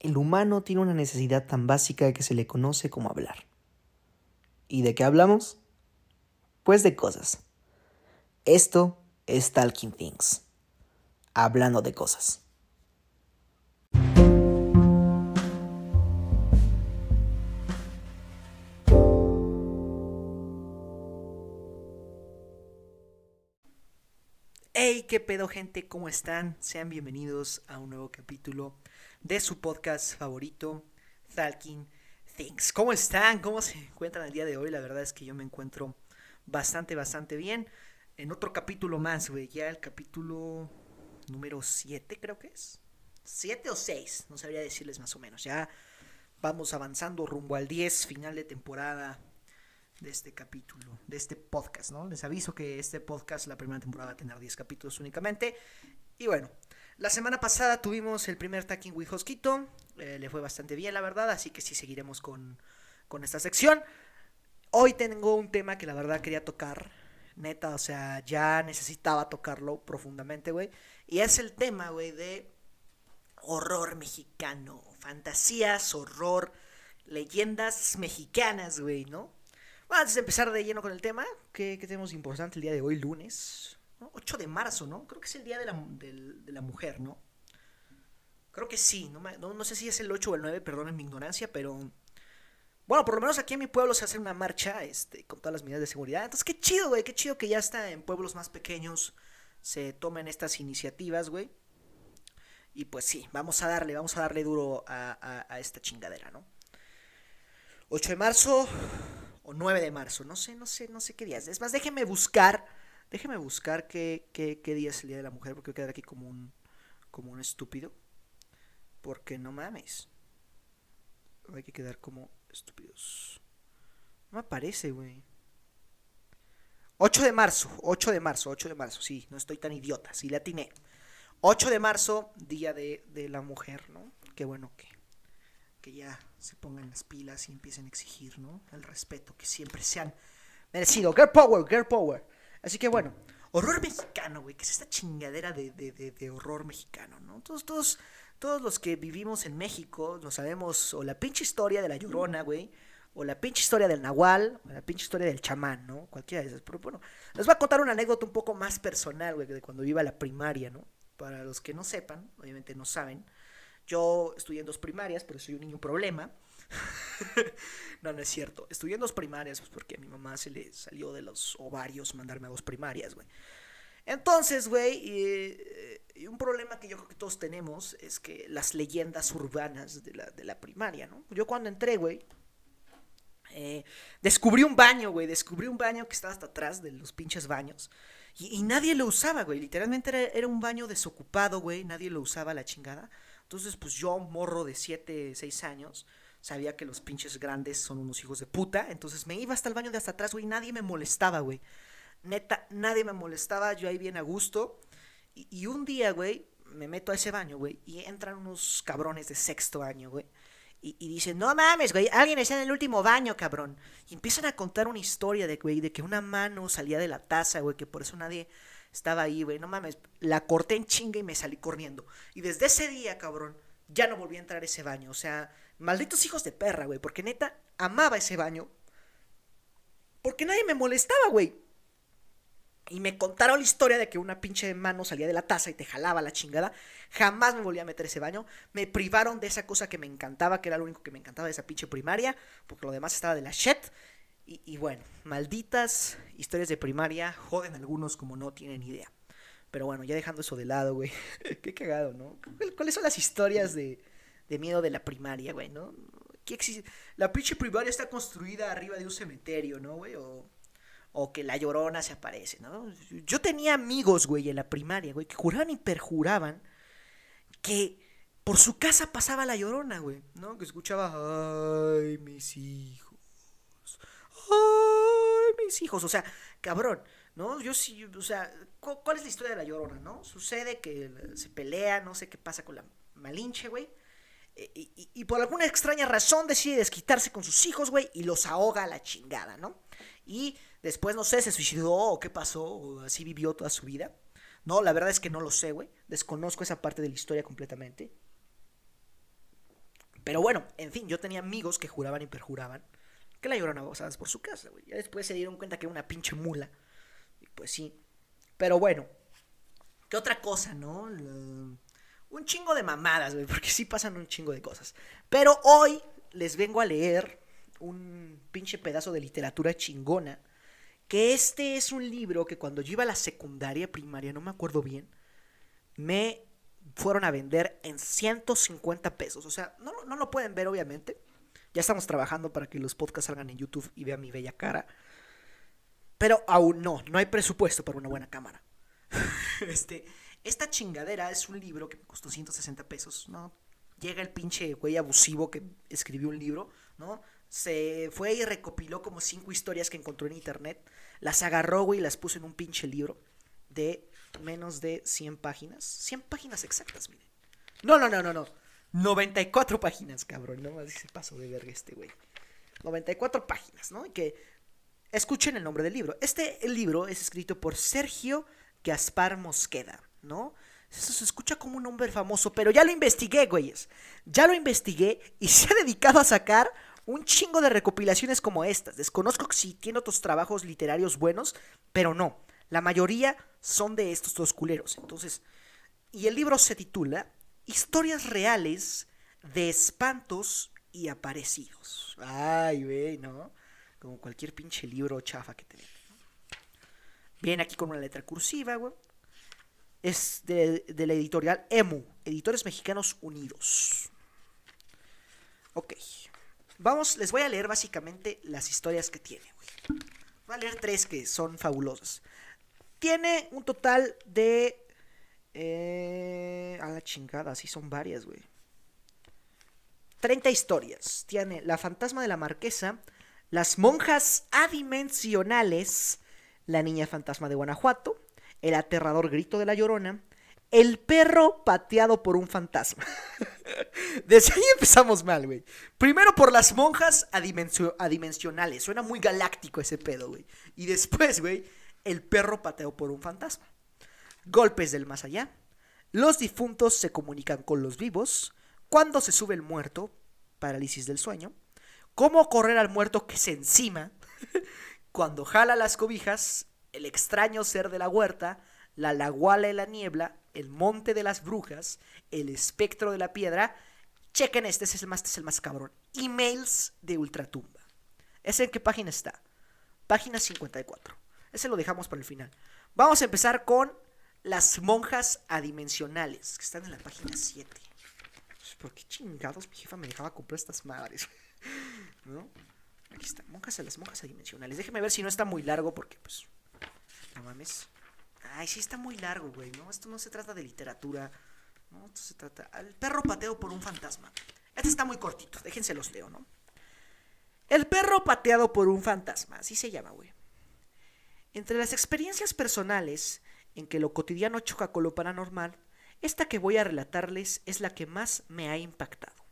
el humano tiene una necesidad tan básica que se le conoce como hablar. ¿Y de qué hablamos? Pues de cosas. Esto es Talking Things. Hablando de cosas. Hey, qué pedo gente, ¿cómo están? Sean bienvenidos a un nuevo capítulo de su podcast favorito, Talking Things. ¿Cómo están? ¿Cómo se encuentran el día de hoy? La verdad es que yo me encuentro bastante, bastante bien. En otro capítulo más, güey, ya el capítulo número 7 creo que es. 7 o 6, no sabría decirles más o menos. Ya vamos avanzando rumbo al 10, final de temporada de este capítulo, de este podcast, ¿no? Les aviso que este podcast, la primera temporada va a tener 10 capítulos únicamente. Y bueno, la semana pasada tuvimos el primer Tacking with Hosquito, eh, le fue bastante bien, la verdad, así que sí seguiremos con, con esta sección. Hoy tengo un tema que la verdad quería tocar, neta, o sea, ya necesitaba tocarlo profundamente, güey. Y es el tema, güey, de horror mexicano, fantasías, horror, leyendas mexicanas, güey, ¿no? Bueno, antes de empezar de lleno con el tema, ¿qué, tenemos importante el día de hoy, lunes? 8 de marzo, ¿no? Creo que es el día de la, de, la mujer, ¿no? Creo que sí, no, no, sé si es el 8 o el 9, perdonen mi ignorancia, pero... Bueno, por lo menos aquí en mi pueblo se hace una marcha este, con todas las medidas de seguridad. Entonces, qué chido, güey, qué chido que ya está en pueblos más pequeños se tomen estas iniciativas, güey. Y pues sí, vamos a darle, vamos a darle duro a, a esta chingadera, ¿no? 8 de marzo, o 9 de marzo, no sé, no sé, no sé qué día es. Es más, déjeme buscar, déjeme buscar qué, qué, día es el Día de la Mujer, porque voy a quedar aquí como un, como un estúpido. Porque no mames. Hay que quedar como estúpidos. No me aparece, güey. 8 de marzo, 8 de marzo, 8 de marzo, sí, no estoy tan idiota, sí le atiné. 8 de marzo, Día de, de la Mujer, ¿no? Qué bueno que, que ya se pongan las pilas y empiecen a exigir, ¿no? El respeto que siempre se han merecido. Girl Power, Girl Power. Así que bueno, horror mexicano, güey, que es esta chingadera de, de, de, horror mexicano, ¿no? Todos, todos, todos los que vivimos en México lo sabemos, o la pinche historia de la llorona, güey, o la pinche historia del nahual, o la pinche historia del chamán, ¿no? Cualquiera de esas. Pero bueno, les voy a contar una anécdota un poco más personal, güey, de cuando iba a la primaria, ¿no? Para los que no sepan, obviamente no saben. Yo estudié en dos primarias, pero soy un niño problema. no, no es cierto. Estudié en dos primarias, pues porque a mi mamá se le salió de los ovarios mandarme a dos primarias, güey. Entonces, güey, y, un problema que yo creo que todos tenemos es que las leyendas urbanas de la, de la primaria, ¿no? Yo cuando entré, güey, eh, descubrí un baño, güey, descubrí un baño que estaba hasta atrás de los pinches baños. Y, nadie lo usaba, güey. Literalmente era, era un baño desocupado, güey. Nadie lo usaba la chingada. Entonces, pues yo, morro de 7, 6 años, sabía que los pinches grandes son unos hijos de puta. Entonces me iba hasta el baño de hasta atrás, güey. Nadie me molestaba, güey. Neta, nadie me molestaba. Yo ahí bien a gusto. Y, un día, güey, me meto a ese baño, güey. Y entran unos cabrones de sexto año, güey. Y, dicen, no mames, güey, alguien está en el último baño, cabrón. Y empiezan a contar una historia de, güey, de que una mano salía de la taza, güey, que por eso nadie estaba ahí, güey, no mames, la corté en chinga y me salí corriendo. Y desde ese día, cabrón, ya no volví a entrar a ese baño. O sea, malditos hijos de perra, güey, porque neta, amaba ese baño. Porque nadie me molestaba, güey. Y me contaron la historia de que una pinche mano salía de la taza y te jalaba la chingada. Jamás me volví a meter ese baño. Me privaron de esa cosa que me encantaba, que era lo único que me encantaba de esa pinche primaria. Porque lo demás estaba de la shit. Y, bueno, malditas historias de primaria joden algunos como no tienen idea. Pero bueno, ya dejando eso de lado, güey. Qué cagado, ¿no? ¿Cuáles son las historias de, de miedo de la primaria, güey, no? ¿Qué existe? La pinche primaria está construida arriba de un cementerio, ¿no, güey? O, o que la llorona se aparece, ¿no? Yo tenía amigos, güey, en la primaria, güey, que juraban y perjuraban que por su casa pasaba la llorona, güey, ¿no? Que escuchaba, ay, mis hijos ¡ay, mis hijos! O sea, cabrón, ¿no? Yo sí, o sea, ¿cuál es la historia de la llorona, no? Sucede que se pelea, no sé qué pasa con la Malinche, güey. Y, por alguna extraña razón decide desquitarse con sus hijos, güey, y los ahoga a la chingada, ¿no? Y después, no sé, se suicidó o qué pasó, o así vivió toda su vida. No, la verdad es que no lo sé, güey. Desconozco esa parte de la historia completamente. Pero bueno, en fin, yo tenía amigos que juraban y perjuraban que la llorona gozadas por su casa, güey. Ya después se dieron cuenta que era una pinche mula. Y pues sí. Pero bueno, ¿qué otra cosa, no? Un chingo de mamadas, güey, porque sí pasan un chingo de cosas. Pero hoy les vengo a leer un pinche pedazo de literatura chingona. Que este es un libro que cuando yo iba a la secundaria primaria, no me acuerdo bien, me fueron a vender en 150 pesos. O sea, no, no lo pueden ver, obviamente. Ya estamos trabajando para que los podcasts salgan en YouTube y vean mi bella cara. Pero aún no, no hay presupuesto para una buena cámara. este, esta chingadera es un libro que me costó 160 pesos, ¿no? Llega el pinche güey abusivo que escribió un libro, ¿no? Se fue y recopiló como cinco historias que encontró en internet. Las agarró, güey, y las puso en un pinche libro de menos de 100 páginas. 100 páginas exactas, miren. No, no, no, no, no. 94 páginas, cabrón. No más se paso de verga este güey. 94 páginas, ¿no? Y que escuchen el nombre del libro. Este libro es escrito por Sergio Gaspar Mosqueda, ¿no? Eso se escucha como un nombre famoso, pero ya lo investigué, güeyes. Ya lo investigué y se ha dedicado a sacar un chingo de recopilaciones como estas. Desconozco si tiene otros trabajos literarios buenos, pero no. La mayoría son de estos dos culeros. Entonces, y el libro se titula Historias reales de espantos y aparecidos. Ay, güey, ¿no? Como cualquier pinche libro chafa que tenemos. Viene aquí con una letra cursiva, güey. Es de, de, la editorial EMU, Editores Mexicanos Unidos. Ok. Vamos, les voy a leer básicamente las historias que tiene. Voy a leer tres que son fabulosas. Tiene un total de. Eh, a la chingada, sí son varias, güey. 30 historias. Tiene La fantasma de la marquesa, Las monjas adimensionales, La niña fantasma de Guanajuato, El aterrador grito de la llorona, El perro pateado por un fantasma. Desde ahí empezamos mal, güey. Primero por las monjas adimensionales. Suena muy galáctico ese pedo, güey. Y después, güey, el perro pateó por un fantasma. Golpes del más allá. Los difuntos se comunican con los vivos. Cuando se sube el muerto, parálisis del sueño. Cómo correr al muerto que se encima. Cuando jala las cobijas, el extraño ser de la huerta, la laguala y la niebla, el monte de las brujas, el espectro de la piedra. Chequen este, este es el más, este es el más cabrón. Emails de Ultratumba. ¿Ese en qué página está? Página 54. Ese lo dejamos para el final. Vamos a empezar con las monjas adimensionales, que están en la página 7. Pues, ¿Por qué chingados mi jefa me dejaba comprar estas madres? ¿No? Aquí está, monjas, las monjas adimensionales. Déjeme ver si no está muy largo, porque pues. No mames. Ay, sí está muy largo, güey. Esto no se trata de literatura. No, esto se trata. El perro pateado por un fantasma. Este está muy cortito, déjense los leo, ¿no? El perro pateado por un fantasma, así se llama, güey. Entre las experiencias personales en que lo cotidiano choca con lo paranormal, esta que voy a relatarles es la que más me ha impactado.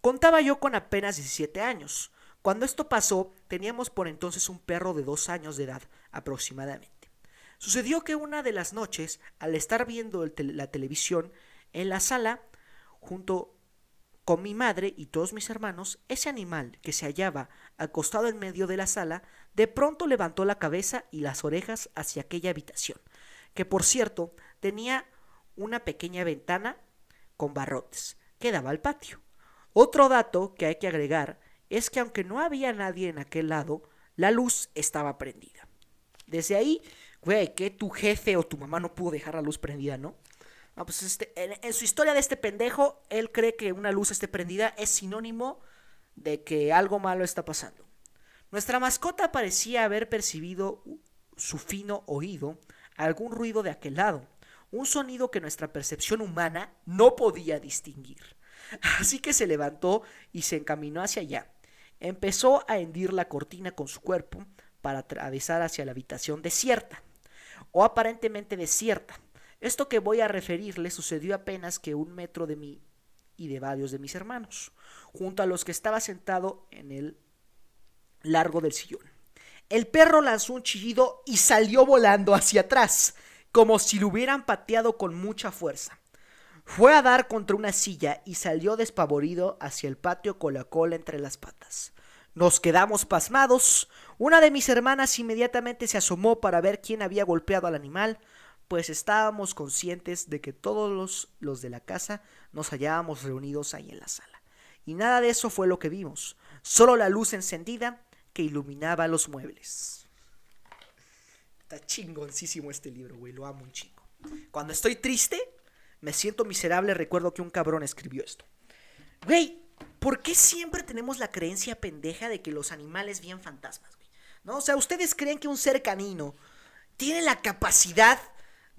Contaba yo con apenas 17 años. Cuando esto pasó, teníamos por entonces un perro de dos años de edad aproximadamente. Sucedió que una de las noches, al estar viendo la televisión en la sala, junto con mi madre y todos mis hermanos, ese animal que se hallaba acostado en medio de la sala, de pronto levantó la cabeza y las orejas hacia aquella habitación, que por cierto tenía una pequeña ventana con barrotes que daba al patio. Otro dato que hay que agregar es que aunque no había nadie en aquel lado, la luz estaba prendida. Desde ahí, güey, que tu jefe o tu mamá no pudo dejar la luz prendida, ¿no? Ah, pues este, en, su historia de este pendejo, él cree que una luz esté prendida es sinónimo de que algo malo está pasando. Nuestra mascota parecía haber percibido su fino oído algún ruido de aquel lado, un sonido que nuestra percepción humana no podía distinguir. Así que se levantó y se encaminó hacia allá. Empezó a hendir la cortina con su cuerpo para atravesar hacia la habitación desierta, o aparentemente desierta, esto que voy a referirle sucedió apenas que un metro de mí y de varios de mis hermanos, junto a los que estaba sentado en el largo del sillón. El perro lanzó un chillido y salió volando hacia atrás, como si lo hubieran pateado con mucha fuerza. Fue a dar contra una silla y salió despavorido hacia el patio con la cola entre las patas. Nos quedamos pasmados. Una de mis hermanas inmediatamente se asomó para ver quién había golpeado al animal, pues estábamos conscientes de que todos los, los de la casa nos hallábamos reunidos ahí en la sala. Y nada de eso fue lo que vimos, solo la luz encendida que iluminaba los muebles. Está chingoncísimo este libro, güey, lo amo un chingo. Cuando estoy triste, me siento miserable, recuerdo que un cabrón escribió esto. Güey, ¿por qué siempre tenemos la creencia pendeja de que los animales vienen fantasmas, güey? ¿No? O sea, ¿ustedes creen que un ser canino tiene la capacidad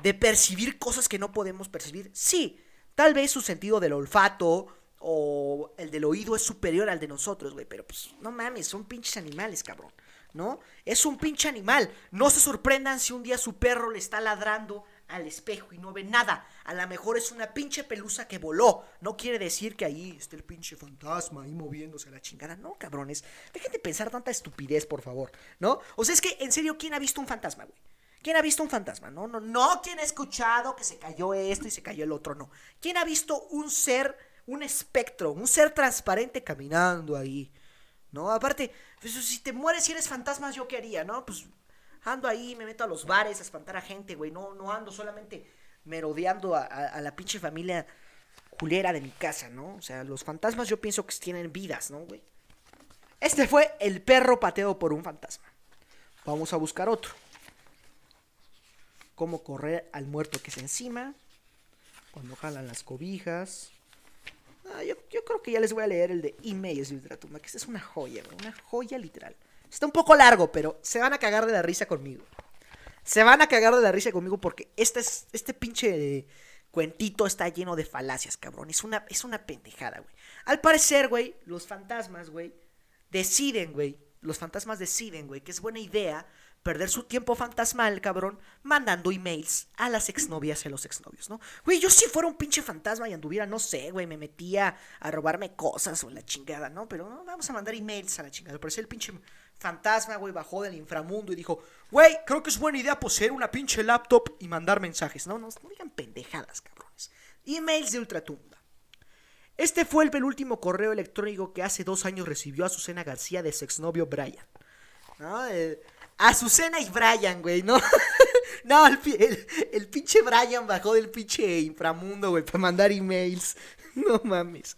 de percibir cosas que no podemos percibir? Sí, tal vez su sentido del olfato o el del oído es superior al de nosotros, güey, pero pues no mames, son pinches animales, cabrón. ¿No? Es un pinche animal. No se sorprendan si un día su perro le está ladrando al espejo y no ve nada. A lo mejor es una pinche pelusa que voló. No quiere decir que ahí esté el pinche fantasma ahí moviéndose a la chingada. No, cabrones. Dejen de pensar tanta estupidez, por favor. ¿No? O sea, es que, en serio, ¿quién ha visto un fantasma, güey? ¿Quién ha visto un fantasma? No, no, no. ¿Quién ha escuchado que se cayó esto y se cayó el otro? No. ¿Quién ha visto un ser, un espectro, un ser transparente caminando ahí? ¿No? Aparte, pues, si te mueres y eres fantasma, ¿yo qué haría? ¿No? Pues ando ahí, me meto a los bares a espantar a gente, güey. No, no ando solamente merodeando a, la pinche familia culera de mi casa, ¿no? O sea, los fantasmas yo pienso que tienen vidas, ¿no, güey? Este fue el perro pateado por un fantasma. Vamos a buscar otro. Cómo correr al muerto que es encima. Cuando jalan las cobijas. Ah, yo, creo que ya les voy a leer el de emails Ultratumba, que esta es una joya, güey. Una joya literal. Está un poco largo, pero se van a cagar de la risa conmigo. Se van a cagar de la risa conmigo porque este, es, este pinche cuentito está lleno de falacias, cabrón. Es una, es una pendejada, güey. Al parecer, güey, los fantasmas, güey, deciden, güey. Los fantasmas deciden, güey, que es buena idea perder su tiempo fantasmal, cabrón, mandando emails a las exnovias y a los exnovios, ¿no? Güey, yo si fuera un pinche fantasma y anduviera, no sé, güey, me metía a robarme cosas o la chingada, ¿no? Pero no, vamos a mandar emails a la chingada. Parece el pinche fantasma, güey, bajó del inframundo y dijo, güey, creo que es buena idea poseer una pinche laptop y mandar mensajes. No, no, no digan pendejadas, cabrones. Emails de Ultratumba. Este fue el penúltimo correo electrónico que hace dos años recibió Azucena García de su exnovio Brian. ¿No? Azucena y Brian, güey, ¿no? no, el, el, pinche Brian bajó del pinche inframundo, güey, para mandar emails. No mames.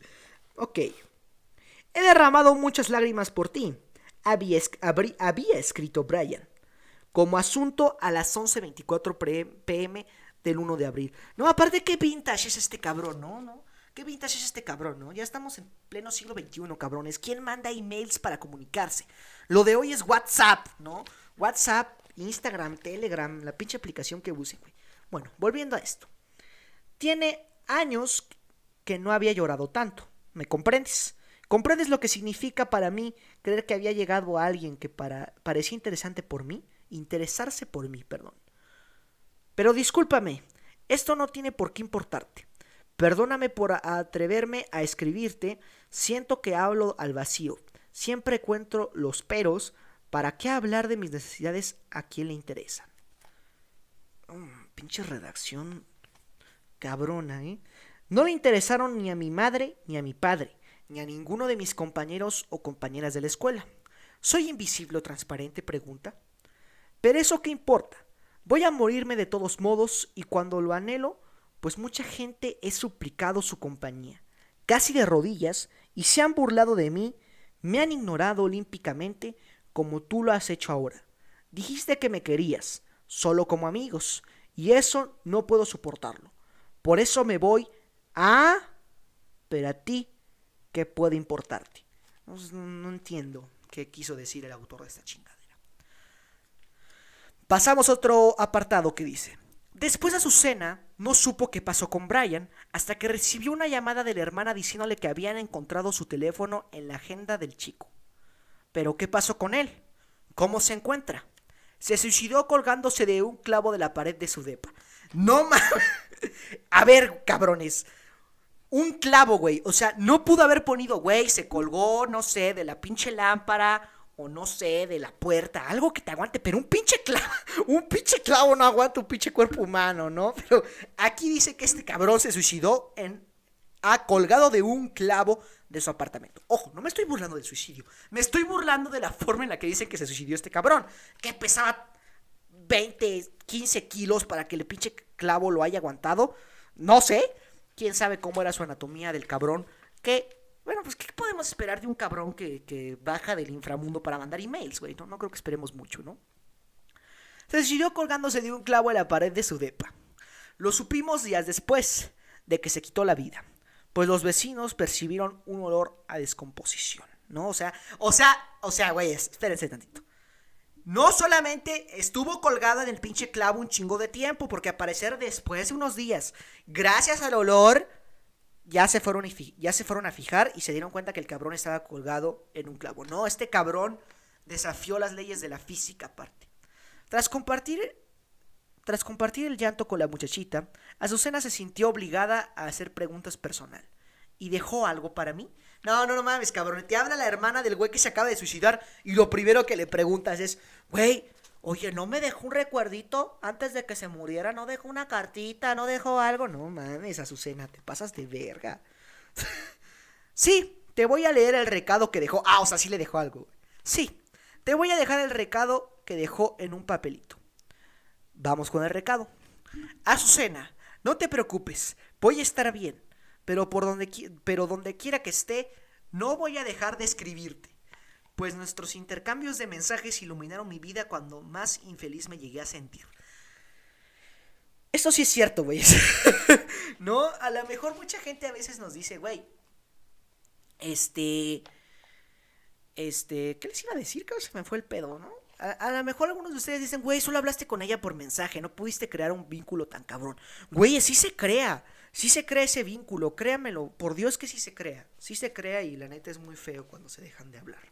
Ok. He derramado muchas lágrimas por ti había, escrito Brian como asunto a las 11.24 pm del 1 de abril. No, aparte, ¿qué vintage es este cabrón, no? ¿No? ¿Qué vintage es este cabrón, no? Ya estamos en pleno siglo XXI, cabrones. ¿Quién manda emails para comunicarse? Lo de hoy es WhatsApp, ¿no? WhatsApp, Instagram, Telegram, la pinche aplicación que usen, güey. Bueno, volviendo a esto. Tiene años que no había llorado tanto. ¿Me comprendes? ¿Comprendes lo que significa para mí creer que había llegado a alguien que para, parecía interesante por mí? Interesarse por mí, perdón. Pero discúlpame, esto no tiene por qué importarte. Perdóname por atreverme a escribirte, siento que hablo al vacío. Siempre encuentro los peros. ¿Para qué hablar de mis necesidades a quien le interesa? Mm, pinche redacción cabrona, ¿eh? No le interesaron ni a mi madre ni a mi padre ni a ninguno de mis compañeros o compañeras de la escuela. ¿Soy invisible o transparente? pregunta. Pero eso qué importa. Voy a morirme de todos modos y cuando lo anhelo, pues mucha gente he suplicado su compañía, casi de rodillas, y se han burlado de mí, me han ignorado olímpicamente como tú lo has hecho ahora. Dijiste que me querías, solo como amigos, y eso no puedo soportarlo. Por eso me voy a... Pero a ti ¿qué puede importarte? No, entiendo qué quiso decir el autor de esta chingadera. Pasamos a otro apartado que dice, después de su cena, no supo qué pasó con Brian hasta que recibió una llamada de la hermana diciéndole que habían encontrado su teléfono en la agenda del chico. Pero ¿qué pasó con él? ¿Cómo se encuentra? Se suicidó colgándose de un clavo de la pared de su depa. No mames. A ver, cabrones un clavo, güey. O sea, no pudo haber ponido, güey, se colgó, no sé, de la pinche lámpara o no sé, de la puerta, algo que te aguante, pero un pinche clavo, un pinche clavo no aguanta un pinche cuerpo humano, ¿no? Pero aquí dice que este cabrón se suicidó en, ha colgado de un clavo de su apartamento. Ojo, no me estoy burlando del suicidio, me estoy burlando de la forma en la que dicen que se suicidió este cabrón, que pesaba 20, 15 kilos para que el pinche clavo lo haya aguantado, no sé, quién sabe cómo era su anatomía del cabrón, que bueno, pues, ¿qué podemos esperar de un cabrón que, baja del inframundo para mandar emails, güey? No, no creo que esperemos mucho, ¿no? Se siguió colgándose de un clavo en la pared de su depa. Lo supimos días después de que se quitó la vida, pues los vecinos percibieron un olor a descomposición, ¿no? O sea, o sea, o sea, güey, espérense tantito. No solamente estuvo colgada en el pinche clavo un chingo de tiempo, porque aparecer después de unos días, gracias al olor, ya se, fueron ya se fueron a fijar y se dieron cuenta que el cabrón estaba colgado en un clavo. No, este cabrón desafió las leyes de la física aparte. Tras compartir, tras compartir el llanto con la muchachita, Azucena se sintió obligada a hacer preguntas personal. ¿Y dejó algo para mí? No, no, no mames, cabrón. Te habla la hermana del güey que se acaba de suicidar y lo primero que le preguntas es, güey, Oye, ¿no me dejó un recuerdito antes de que se muriera? ¿No dejó una cartita? ¿No dejó algo? No mames, Azucena, te pasas de verga. sí, te voy a leer el recado que dejó. Ah, o sea, sí le dejó algo. Sí, te voy a dejar el recado que dejó en un papelito. Vamos con el recado. Azucena, no te preocupes, voy a estar bien, pero por donde, pero donde quiera que esté, no voy a dejar de escribirte pues nuestros intercambios de mensajes iluminaron mi vida cuando más infeliz me llegué a sentir. Esto sí es cierto, güey. no, a lo mejor mucha gente a veces nos dice, güey, este, este, ¿qué les iba a decir? Que se me fue el pedo, ¿no? A, a, lo mejor algunos de ustedes dicen, güey, solo hablaste con ella por mensaje, no pudiste crear un vínculo tan cabrón. Güey, sí se crea, sí se crea ese vínculo, créamelo, por Dios que sí se crea, sí se crea y la neta es muy feo cuando se dejan de hablar.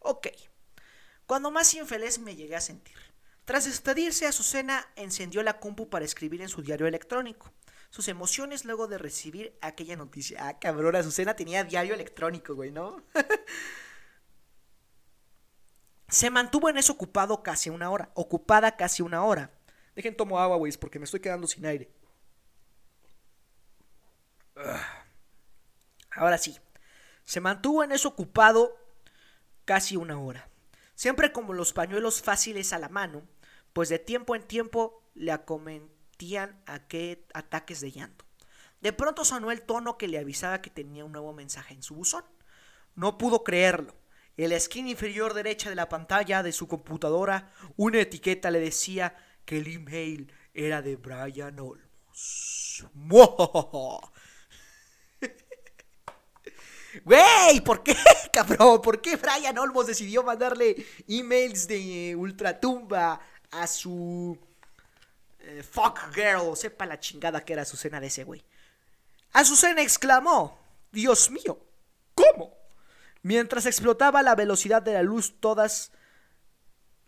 Ok. Cuando más infeliz me llegué a sentir. Tras despedirse, Azucena encendió la compu para escribir en su diario electrónico. Sus emociones luego de recibir aquella noticia. Ah, cabrón, Azucena tenía diario electrónico, güey, ¿no? Se mantuvo en eso ocupado casi una hora. Ocupada casi una hora. Dejen tomo agua, güey, porque me estoy quedando sin aire. Ahora sí. Se mantuvo en eso ocupado casi una hora. Siempre como los pañuelos fáciles a la mano, pues de tiempo en tiempo le acometían qué ataques de llanto. De pronto sonó el tono que le avisaba que tenía un nuevo mensaje en su buzón. No pudo creerlo. En la esquina inferior derecha de la pantalla de su computadora, una etiqueta le decía que el email era de Brian Olmos. Güey, ¿por qué, cabrón? ¿Por qué Brian Olmos decidió mandarle emails de ultratumba a su eh, fuck girl? Sepa la chingada que era su cena de ese güey. Azucena exclamó, Dios mío, ¿cómo? Mientras explotaba la velocidad de la luz todas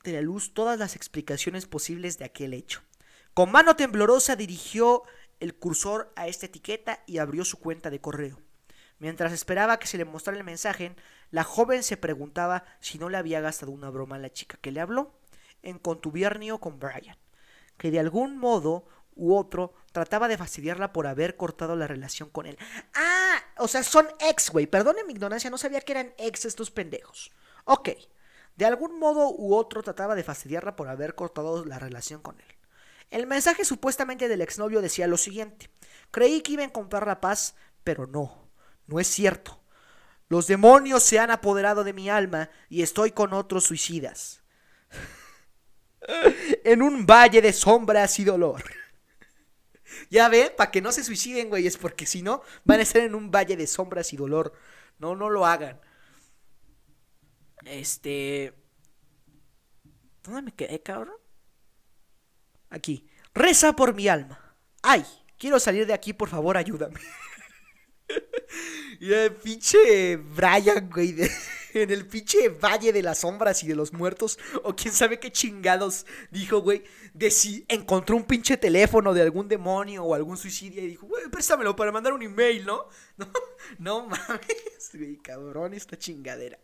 de la luz todas las explicaciones posibles de aquel hecho. Con mano temblorosa dirigió el cursor a esta etiqueta y abrió su cuenta de correo. Mientras esperaba que se le mostrara el mensaje, la joven se preguntaba si no le había gastado una broma a la chica que le habló, en contubernio con Brian, que de algún modo u otro trataba de fastidiarla por haber cortado la relación con él. Ah, o sea, son ex, güey. Perdone mi ignorancia, no sabía que eran ex estos pendejos. Ok, de algún modo u otro trataba de fastidiarla por haber cortado la relación con él. El mensaje supuestamente del exnovio decía lo siguiente: Creí que iba a encontrar la paz, pero no. No es cierto. Los demonios se han apoderado de mi alma y estoy con otros suicidas. en un valle de sombras y dolor. ya ven, para que no se suiciden, güeyes, porque si no, van a estar en un valle de sombras y dolor. No, no lo hagan. Este. ¿Dónde me quedé, cabrón? Aquí. Reza por mi alma. Ay, quiero salir de aquí, por favor, ayúdame. Y el pinche Brian, güey, en el pinche Valle de las Sombras y de los Muertos, o quién sabe qué chingados dijo, güey, de si encontró un pinche teléfono de algún demonio o algún suicidio y dijo, güey, préstamelo para mandar un email, ¿no? No, no mames, güey, cabrón, esta chingadera.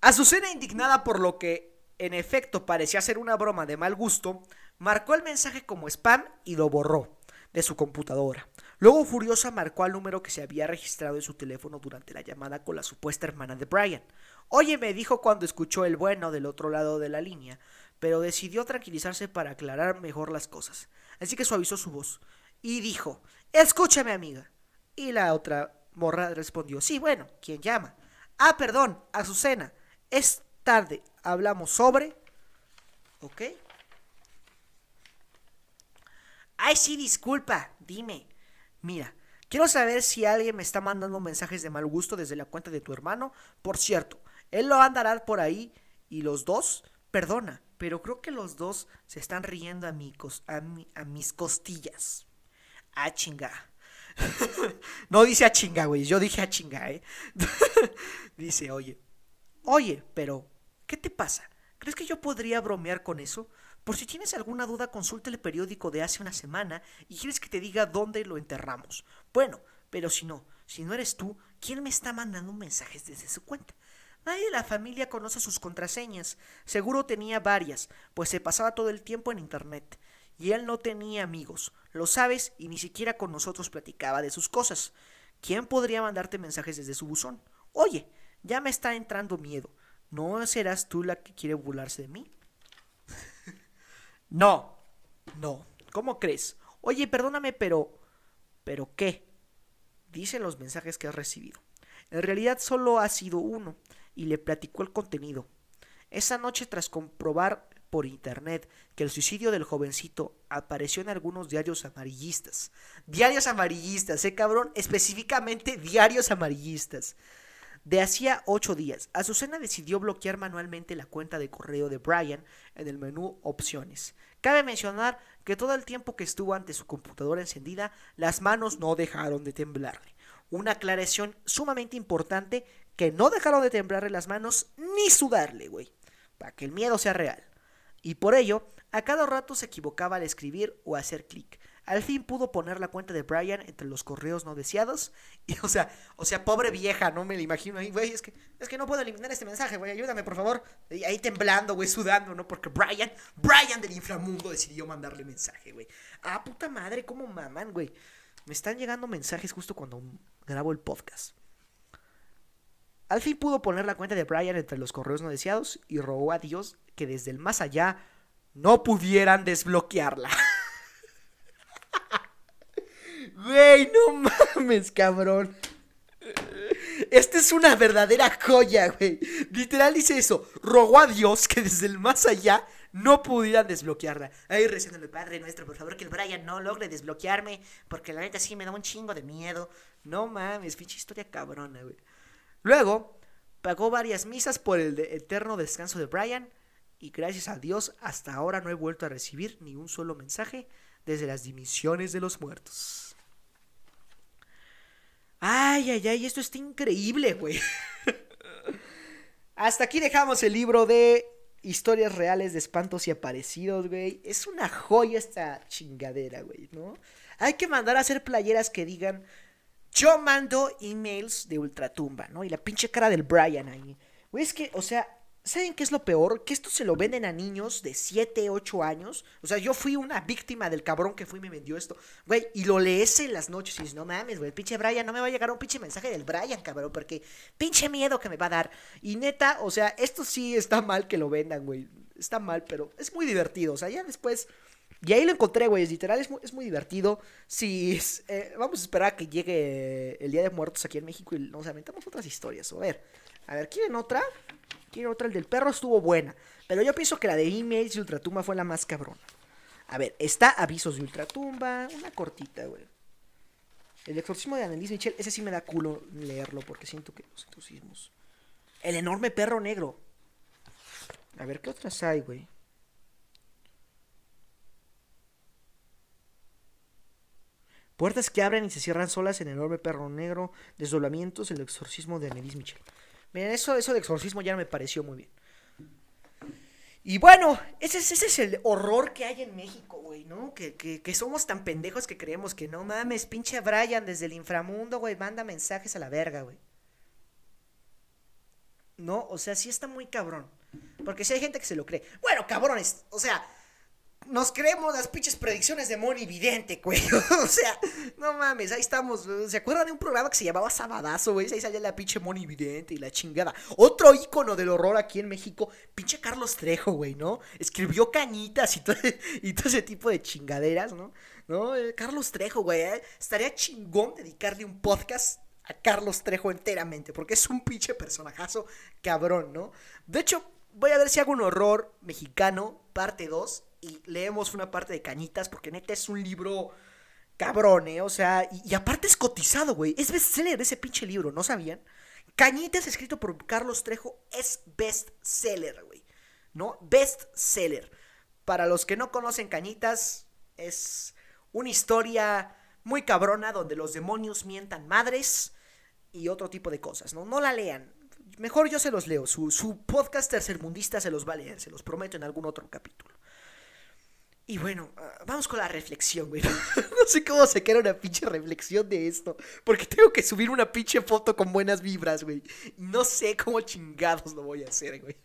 Azucena, indignada por lo que en efecto parecía ser una broma de mal gusto, marcó el mensaje como spam y lo borró de su computadora. Luego, furiosa, marcó al número que se había registrado en su teléfono durante la llamada con la supuesta hermana de Brian. Oye, me dijo cuando escuchó el bueno del otro lado de la línea, pero decidió tranquilizarse para aclarar mejor las cosas. Así que suavizó su voz y dijo, escúchame amiga. Y la otra morra respondió, sí, bueno, ¿quién llama? Ah, perdón, Azucena. Es tarde, hablamos sobre... ¿Ok? Ay, sí, disculpa, dime. Mira, quiero saber si alguien me está mandando mensajes de mal gusto desde la cuenta de tu hermano. Por cierto, él lo andará por ahí y los dos, perdona, pero creo que los dos se están riendo a, a, mis costillas. Ah, chinga. no dice a chinga, güey. Yo dije a chinga, ¿eh? dice, oye. Oye, pero, ¿qué te pasa? ¿Crees que yo podría bromear con eso? Por si tienes alguna duda, consulta el periódico de hace una semana y quieres que te diga dónde lo enterramos. Bueno, pero si no, si no eres tú, ¿quién me está mandando mensajes desde su cuenta? Nadie de la familia conoce sus contraseñas. Seguro tenía varias, pues se pasaba todo el tiempo en Internet. Y él no tenía amigos, lo sabes, y ni siquiera con nosotros platicaba de sus cosas. ¿Quién podría mandarte mensajes desde su buzón? Oye, ya me está entrando miedo. ¿No serás tú la que quiere burlarse de mí? No, no. ¿Cómo crees? Oye, perdóname, pero... ¿Pero qué? Dicen los mensajes que has recibido. En realidad solo ha sido uno, y le platicó el contenido. Esa noche, tras comprobar por internet que el suicidio del jovencito apareció en algunos diarios amarillistas. Diarios amarillistas, eh, cabrón, específicamente diarios amarillistas. De hacía ocho días, Azucena decidió bloquear manualmente la cuenta de correo de Brian en el menú Opciones. Cabe mencionar que todo el tiempo que estuvo ante su computadora encendida, las manos no dejaron de temblarle. Una aclaración sumamente importante que no dejaron de temblarle las manos ni sudarle, güey, para que el miedo sea real. Y por ello, a cada rato se equivocaba al escribir o hacer clic. Al fin pudo poner la cuenta de Brian entre los correos no deseados. Y, o sea, o sea, pobre vieja, no me la imagino ahí, güey. Es que, es que no puedo eliminar este mensaje, güey. Ayúdame, por favor. Y ahí temblando, güey, sudando, ¿no? Porque Brian, Brian del inframundo decidió mandarle mensaje, güey. Ah, puta madre, cómo maman, güey. Me están llegando mensajes justo cuando grabo el podcast. Al fin pudo poner la cuenta de Brian entre los correos no deseados y rogó a Dios que desde el más allá no pudieran desbloquearla. Güey, no mames, cabrón. Esta es una verdadera joya, güey. Literal dice eso. Rogó a Dios que desde el más allá no pudiera desbloquearla. Ahí el Padre nuestro, por favor, que el Brian no logre desbloquearme. Porque la neta sí me da un chingo de miedo. No mames, pinche historia cabrona, güey. Luego, pagó varias misas por el eterno descanso de Brian. Y gracias a Dios, hasta ahora no he vuelto a recibir ni un solo mensaje desde las dimisiones de los muertos. Ay, ay, ay, esto está increíble, güey. Hasta aquí dejamos el libro de historias reales de espantos y aparecidos, güey. Es una joya esta chingadera, güey, ¿no? Hay que mandar a hacer playeras que digan, yo mando emails de ultratumba, ¿no? Y la pinche cara del Brian ahí. Güey, es que, o sea, ¿Saben qué es lo peor? Que esto se lo venden a niños de 7, 8 años. O sea, yo fui una víctima del cabrón que fue y me vendió esto. Güey, y lo lees en las noches y dices, no mames, güey, el pinche Brian, no me va a llegar un pinche mensaje del Brian, cabrón, porque pinche miedo que me va a dar. Y neta, o sea, esto sí está mal que lo vendan, güey. Está mal, pero es muy divertido. O sea, ya después... Y ahí lo encontré, güey, es literal, es muy, es muy divertido. Si eh, vamos a esperar a que llegue el Día de Muertos aquí en México y nos aventamos otras historias. A ver, a ver, ¿quieren otra? Quiero otra, el del perro estuvo buena. Pero yo pienso que la de emails de Ultratumba fue la más cabrona. A ver, está Avisos de Ultratumba. Una cortita, güey. El exorcismo de Annelise Michel, ese sí me da culo leerlo porque siento que los exorcismos. El enorme perro negro. A ver, ¿qué otras hay, güey? Puertas que abren y se cierran solas, el enorme perro negro, desdoblamientos, el exorcismo de Annelise Michel. Miren, eso, eso de exorcismo ya me pareció muy bien. Y bueno, ese, ese es el horror que hay en México, güey, ¿no? Que, que, somos tan pendejos que creemos que no mames, pinche Brian desde el inframundo, güey, manda mensajes a la verga, güey. ¿no? O sea, sí está muy cabrón. Porque si hay gente que se lo cree. Bueno, cabrones, o sea, nos creemos las pinches predicciones de Moni Vidente, güey. o sea, no mames, ahí estamos. ¿Se acuerdan de un programa que se llamaba Sabadazo, güey? Ahí salía la pinche Moni Vidente y la chingada. Otro ícono del horror aquí en México, pinche Carlos Trejo, güey, ¿no? Escribió cañitas y todo, ese tipo de chingaderas, ¿no? ¿No? Eh, Carlos Trejo, güey. ¿eh? Estaría chingón dedicarle un podcast a Carlos Trejo enteramente, porque es un pinche personajazo cabrón, ¿no? De hecho, voy a ver si hago un horror mexicano, parte 2, y leemos una parte de Cañitas, porque neta es un libro cabrón, ¿eh? O sea, y, aparte es cotizado, güey. Es bestseller ese pinche libro, ¿no sabían? Cañitas, escrito por Carlos Trejo, es bestseller, güey. ¿No? Bestseller. Para los que no conocen Cañitas, es una historia muy cabrona donde los demonios mientan madres y otro tipo de cosas, ¿no? No la lean. Mejor yo se los leo. Su, su podcast tercermundista se los va a leer, se los prometo en algún otro capítulo. Y bueno, ah, vamos con la reflexión, güey. no sé cómo se queda una pinche reflexión de esto. Porque tengo que subir una pinche foto con buenas vibras, güey. No sé cómo chingados lo voy a hacer, güey.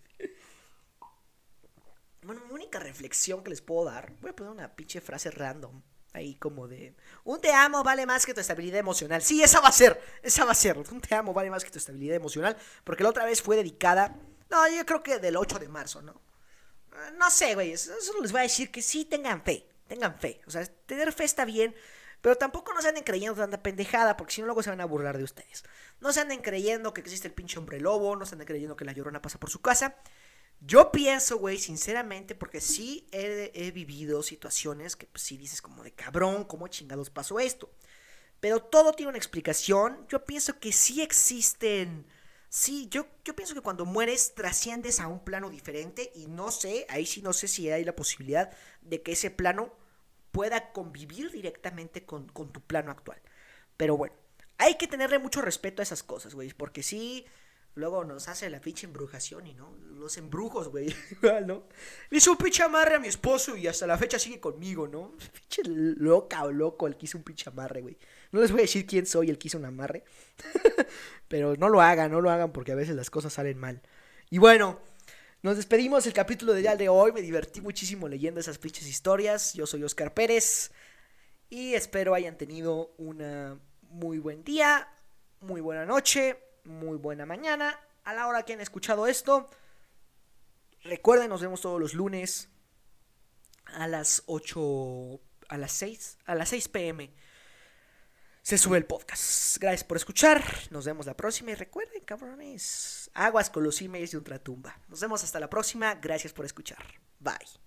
Bueno, mi única reflexión que les puedo dar. Voy a poner una pinche frase random. Ahí como de. Un te amo vale más que tu estabilidad emocional. Sí, esa va a ser. Esa va a ser. Un te amo vale más que tu estabilidad emocional. Porque la otra vez fue dedicada. No, yo creo que del 8 de marzo, ¿no? No sé, güey. Solo les voy a decir que sí tengan fe. Tengan fe. O sea, tener fe está bien. Pero tampoco no se anden creyendo tanta pendejada, porque si no luego se van a burlar de ustedes. No se anden creyendo que existe el pinche hombre lobo, no se anden creyendo que la llorona pasa por su casa. Yo pienso, güey, sinceramente, porque sí he, vivido situaciones que pues, sí dices como de cabrón, ¿cómo chingados pasó esto? Pero todo tiene una explicación. Yo pienso que sí existen Sí, yo, yo pienso que cuando mueres trasciendes a un plano diferente y no sé, ahí sí no sé si hay la posibilidad de que ese plano pueda convivir directamente con, con tu plano actual. Pero bueno, hay que tenerle mucho respeto a esas cosas, güey, porque sí, luego nos hace la pinche embrujación y no, los embrujos, güey, ¿no? Le hizo un pinche amarre a mi esposo y hasta la fecha sigue conmigo, ¿no? Pinche loca o loco el que hizo un pinche amarre, güey. No les voy a decir quién soy el que hizo un amarre. Pero no lo hagan, no lo hagan porque a veces las cosas salen mal. Y bueno, nos despedimos el capítulo de día de hoy. Me divertí muchísimo leyendo esas pinches historias. Yo soy Oscar Pérez. Y espero hayan tenido una muy buen día, muy buena noche, muy buena mañana. A la hora que han escuchado esto. Recuerden, nos vemos todos los lunes a las 8, a las 6, a las 6 pm se sube el podcast. Gracias por escuchar. Nos vemos la próxima. Y recuerden, cabrones, aguas con los emails de Ultratumba. Nos vemos hasta la próxima. Gracias por escuchar. Bye.